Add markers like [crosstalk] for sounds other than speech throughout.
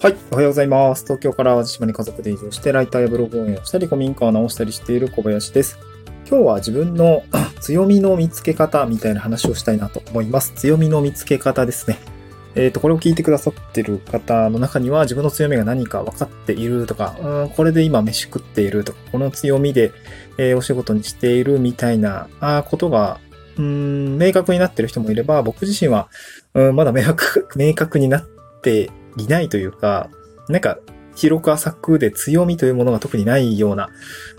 はい。おはようございます。東京から淡路島に家族で移住して、ライターやブログ運営をしたり、古民家を直したりしている小林です。今日は自分の [coughs] 強みの見つけ方みたいな話をしたいなと思います。強みの見つけ方ですね。えっ、と、これを聞いてくださってる方の中には、自分の強みが何か分かっているとか、うんこれで今飯食っているとか、この強みで、えーお仕事にしているみたいなあことが、うん、明確になってる人もいれば、僕自身は、うんまだ明確、明確になっていないというか、なんか、広く浅くで強みというものが特にないような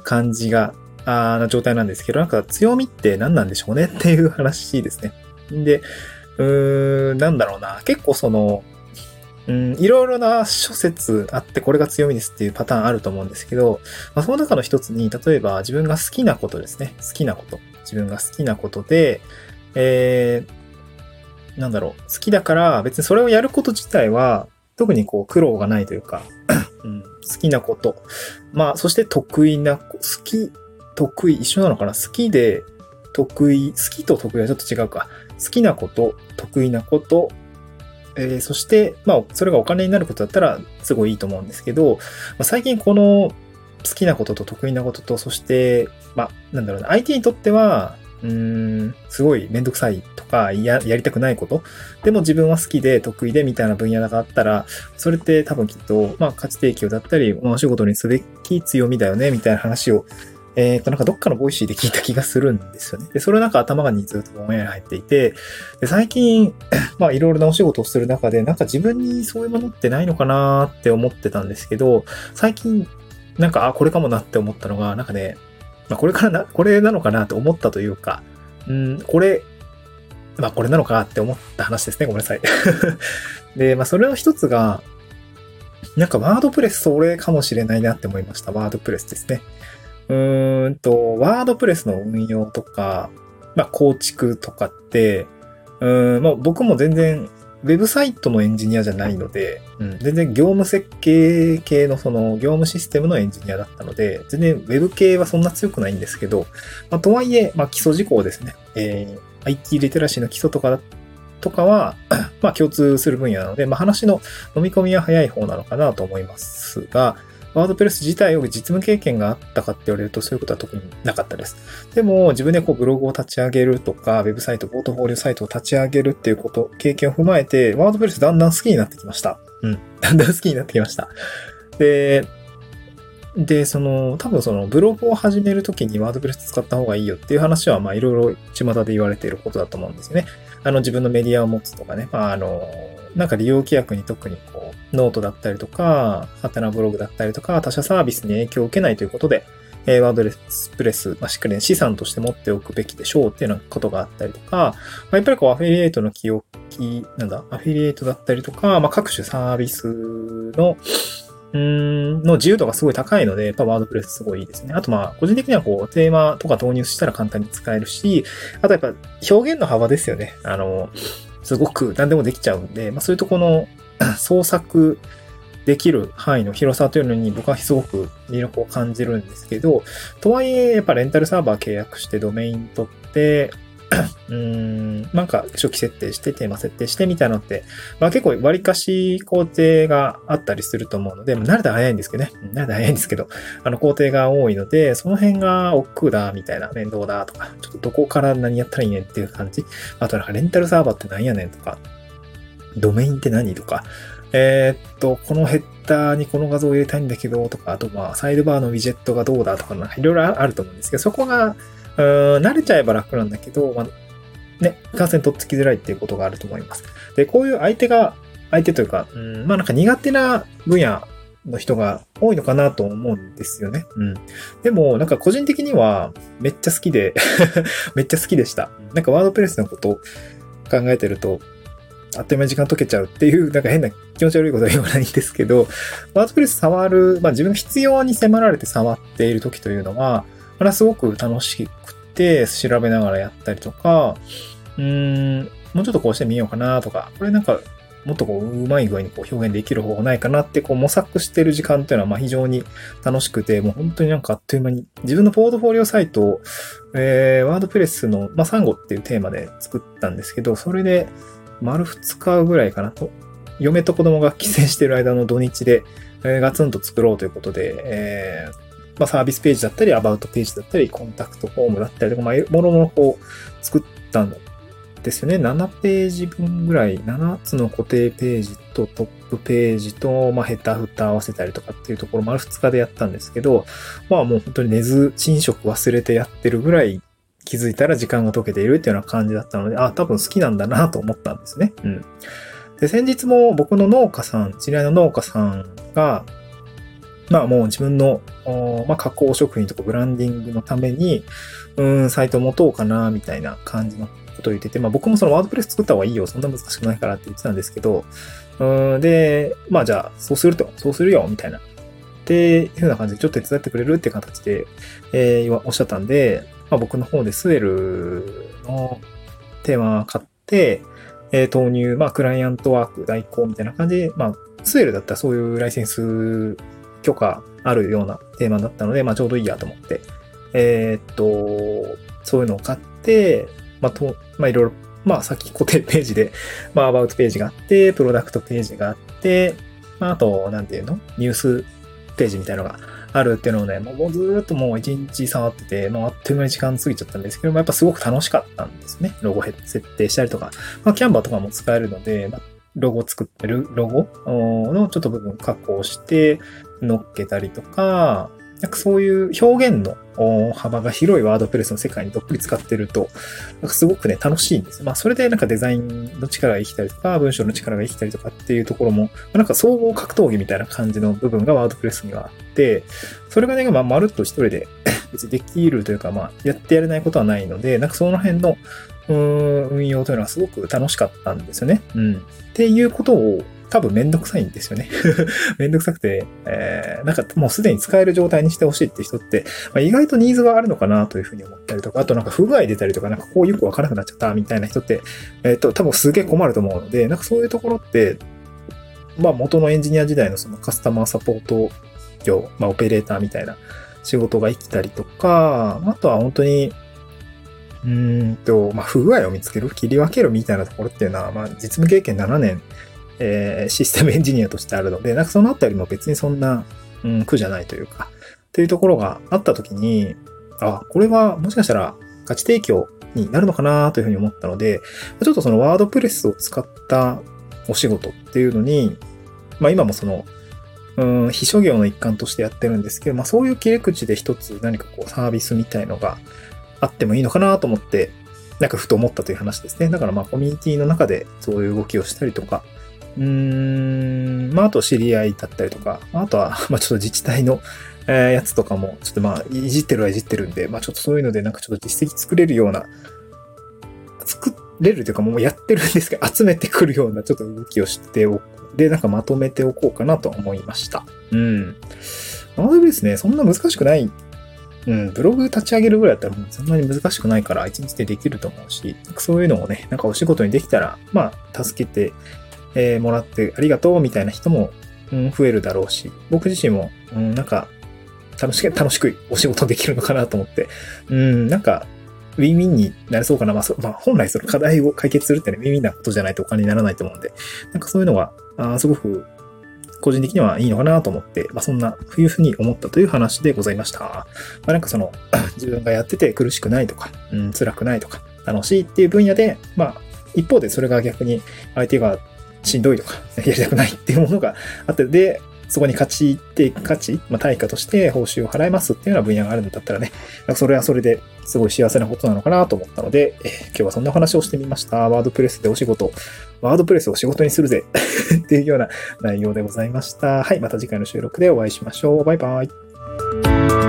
感じが、あな状態なんですけど、なんか強みって何なんでしょうねっていう話ですね。で、うーん、なんだろうな。結構その、うん、いろいろな諸説あってこれが強みですっていうパターンあると思うんですけど、まあ、その中の一つに、例えば自分が好きなことですね。好きなこと。自分が好きなことで、えー、なんだろう。好きだから別にそれをやること自体は特にこう苦労がないというか、うん、好きなこと。まあ、そして得意な、好き、得意、一緒なのかな？好きで得意、好きと得意はちょっと違うか。好きなこと、得意なこと、えーそして、まあ、それがお金になることだったら、すごいいいと思うんですけど、まあ、最近この好きなことと得意なことと、そして、まあ、なんだろうな、相手にとっては、うーん、すごいめんどくさいとか、や、やりたくないこと？でも自分は好きで得意でみたいな分野があったら、それって多分きっと、まあ、価値提供だったり、お仕事にすべき強みだよね、みたいな話を、えっ、と、なんかどっかの Voicy で聞いた気がするんですよね。で、それなんか頭がにずっとぼんやり入っていて、で最近、[coughs] まあ、いろいろなお仕事をする中で、なんか自分にそういうものってないのかなって思ってたんですけど、最近、なんか、あ、これかもなって思ったのが、なんかね、まあ、これからな、これなのかなと思ったというか、うん、これ、まあ、これなのかって思った話ですね。ごめんなさい。[laughs] で、まあ、それの一つが、なんかワードプレスそれかもしれないなって思いました。ワードプレスですね。うーんと、ワードプレスの運用とか、まあ、構築とかって、うん、まあ、僕も全然、ウェブサイトのエンジニアじゃないので、うん、全然業務設計系のその業務システムのエンジニアだったので、全然ウェブ系はそんな強くないんですけど、まあ、とはいえ、まあ、基礎事項ですね。えー IT リテラシーの基礎とか、とかは、[clears throat] まあ、共通する分野なので、まあ、話の飲み込みは早い方なのかなと思いますが、ワードプレス自体を実務経験があったかって言われるとそういうことは特になかったです。でも自分でこうブログを立ち上げるとか、ウェブサイト、ポートフォリオサイトを立ち上げるっていうこと、経験を踏まえて、ワードプレスだんだん好きになってきました。うん。[laughs] だんだん好きになってきました。で、で、その、多分そのブログを始めるときに WordPress 使った方がいいよっていう話は、まあいろいろ巷で言われていることだと思うんですよね。あの自分のメディアを持つとかね、まああの、なんか利用規約に特にこう、ノートだったりとか、ハテナブログだったりとか、他社サービスに影響を受けないということで、えーワードレスプレス、まあ、しっかり、資産として持っておくべきでしょうっていうようなことがあったりとか、まあ、やっぱりこう、アフィリエイトの起用き、なんだ、アフィリエイトだったりとか、まあ、各種サービスの、うん、の自由度がすごい高いので、やっぱワードプレスすごいいいですね。あとまあ、個人的にはこう、テーマとか導入したら簡単に使えるし、あとやっぱ表現の幅ですよね。あの、すごく何でもできちゃうんで、まあそういうとこの [clears throat] 創作できる範囲の広さというのに僕はすごく魅力を感じるんですけど、とはいえ、やっぱレンタルサーバー契約してドメイン取って、[coughs] うん、なんか初期設定してテーマ設定してみたいなのって、まあ結構割かし工程があったりすると思うので、慣れたら早いんですけどね。慣れたら早いんですけど、あの工程が多いので、その辺が億劫だ、みたいな、面倒だとか、ちょっとどこから何やったらいいねっていう感じ。あとなんかレンタルサーバーって何やねんとか、ドメインって何とか、えーっと、このヘッダーにこの画像を入れたいんだけど、とか、あとまあ、サイドバーのウィジェットがどうだとか、なんかいろいろあると思うんですけど、そこが、うーん慣れちゃえば楽なんだけど、まあ、ね、感染とっつきづらいっていうことがあると思います。で、こういう相手が、相手というか、うん、まあなんか苦手な分野の人が多いのかなと思うんですよね。うん。でも、なんか個人的にはめっちゃ好きで、[laughs] めっちゃ好きでした。なんかワードプレスのことを考えてると、あっという間に時間解けちゃうっていう、なんか変な気持ち悪いことは言わないんですけど、ワードプレス触る、まあ自分が必要に迫られて触っている時というのは、これはすごく楽しくて調べながらやったりとか、うーん、もうちょっとこうしてみようかなとか、これなんかもっとこう、うまい具合にこう表現できる方法ないかなってこう模索してる時間っていうのはまあ非常に楽しくて、もう本当になんかあっという間に自分のポートフォリオサイトを、えー、ワードプレスの、まあ、サンゴっていうテーマで作ったんですけど、それで丸2日ぐらいかなと、嫁と子供が帰省してる間の土日で、えー、ガツンと作ろうということで、えー、まあ、サービスページだったり、アバウトページだったり、コンタクトフォームだったりとか、まあ、もろもろこう、作ったんですよね。7ページ分ぐらい、7つの固定ページとトップページと、まあ、ヘッダーフタ合わせたりとかっていうところ、丸2日でやったんですけど、まあもう本当に寝ず、寝食忘れてやってるぐらい気づいたら時間が解けているっていうような感じだったので、あ、多分好きなんだなと思ったんですね。うん。で、先日も僕の農家さん、知り合いの農家さんが、まあもう自分の、まあ加工食品とかブランディングのために、うん、サイト持とうかな、みたいな感じのことを言ってて、まあ僕もそのワードプレス作った方がいいよ、そんな難しくないからって言ってたんですけど、うん、で、まあじゃあ、そうすると、そうするよ、みたいな。っていうふうな感じで、ちょっと手伝ってくれるって形で、えー、おっしゃったんで、まあ僕の方でスエルのテーマ買って、えー、投入、まあクライアントワーク代行みたいな感じで、まあスエルだったらそういうライセンス許可あるようなテーマだったので、まあちょうどいいやと思って、えー、っと、そういうのを買って、まあと、まあいろいろ、まあさっき固定ページで、[laughs] まあアバウトページがあって、プロダクトページがあって、まああと、なんていうの？ニュースページみたいなのがあるっていうのをね、もうずっともう一日触ってて、もうあっという間に時間過ぎちゃったんですけども、やっぱすごく楽しかったんですね。ロゴ設定したりとか、まあ、キャンバーとかも使えるので、まあ、ロゴ作ってるロゴのちょっと部分加工して乗っけたりとか、なんかそういう表現の幅が広いワードプレスの世界にどっぷり使ってると、なんかすごくね、楽しいんです。まあ、それでなんかデザインの力が生きたりとか、文章の力が生きたりとかっていうところも、なんか総合格闘技みたいな感じの部分がワードプレスにはあって、それがね、まあ、まるっと一人で [coughs] 別にできるというか、まあ、やってやれないことはないので、なんかその辺の、運用というのはすごく楽しかったんですよね。うん。っていうことを多分めんどくさいんですよね。[laughs] めんどくさくて、えー、なんかもうすでに使える状態にしてほしいって人って、まあ、意外とニーズがあるのかなというふうに思ったりとか、あとなんか不具合出たりとか、なんかこうよくわからなくなっちゃったみたいな人って、えっ、ー、と、多分すげえ困ると思うので、なんかそういうところって、まあ元のエンジニア時代のそのカスタマーサポート業、まあオペレーターみたいな仕事が生きたりとか、あとは本当にうんと、まあ、不具合を見つける、切り分けるみたいなところっていうのは、まあ、実務経験7年えー、システムエンジニアとしてあるので、なんかそのあたりも別にそんな、うん、苦じゃないというか、っていうところがあったときに、あ、これはもしかしたら価値提供になるのかなというふうに思ったので、ちょっとそのワードプレスを使ったお仕事っていうのに、まあ今もその、うん、秘書業の一環としてやってるんですけど、まあそういう切り口で一つ何かこうサービスみたいのがあってもいいのかなと思って、なんかふと思ったという話ですね。だからまあコミュニティの中でそういう動きをしたりとか、うーん、まあ、あと知り合いだったりとか、あとは、[laughs] まあ、ちょっと自治体の、え、やつとかも、ちょっとまあ、いじってるはいじってるんで、まあ、ちょっとそういうので、なんかちょっと実績作れるような、作れるというか、もうやってるんですけど、[laughs] 集めてくるような、ちょっと動きをしておく。で、なんかまとめておこうかなと思いました。うん。ワードですね、そんな難しくない。うん、ブログ立ち上げるぐらいだったらもう、そんなに難しくないから、一日でできると思うし、そういうのをね、なんかお仕事にできたら、まあ、助けてえー、もらってありがとうみたいな人も、うん、増えるだろうし、僕自身も、うん、なんか、楽しく、楽しくお仕事できるのかなと思って、うん、なんか、ウィンウィンになれそうかな。まあ、まあ、本来その課題を解決するってね、ウィンウィンなことじゃないとお金にならないと思うんで、なんかそういうのが、あすごく、個人的にはいいのかなと思って、まあ、そんな、いうふうに思ったという話でございました。まあ、なんかその、[coughs] 自分がやってて苦しくないとか、うん、辛くないとか、楽しいっていう分野で、まあ、一方でそれが逆に相手がしんどいとか、[laughs] やりたくないっていうものがあって、で、そこに価値って、価値、まあ、対価として報酬を払いますっていうような分野があるんだったらね、それはそれですごい幸せなことなのかなと思ったので、え、今日はそんな話をしてみました。ワードプレスでお仕事、ワードプレスを仕事にするぜ [laughs] っていうような内容でございました。はい、また次回の収録でお会いしましょう。バイバイ。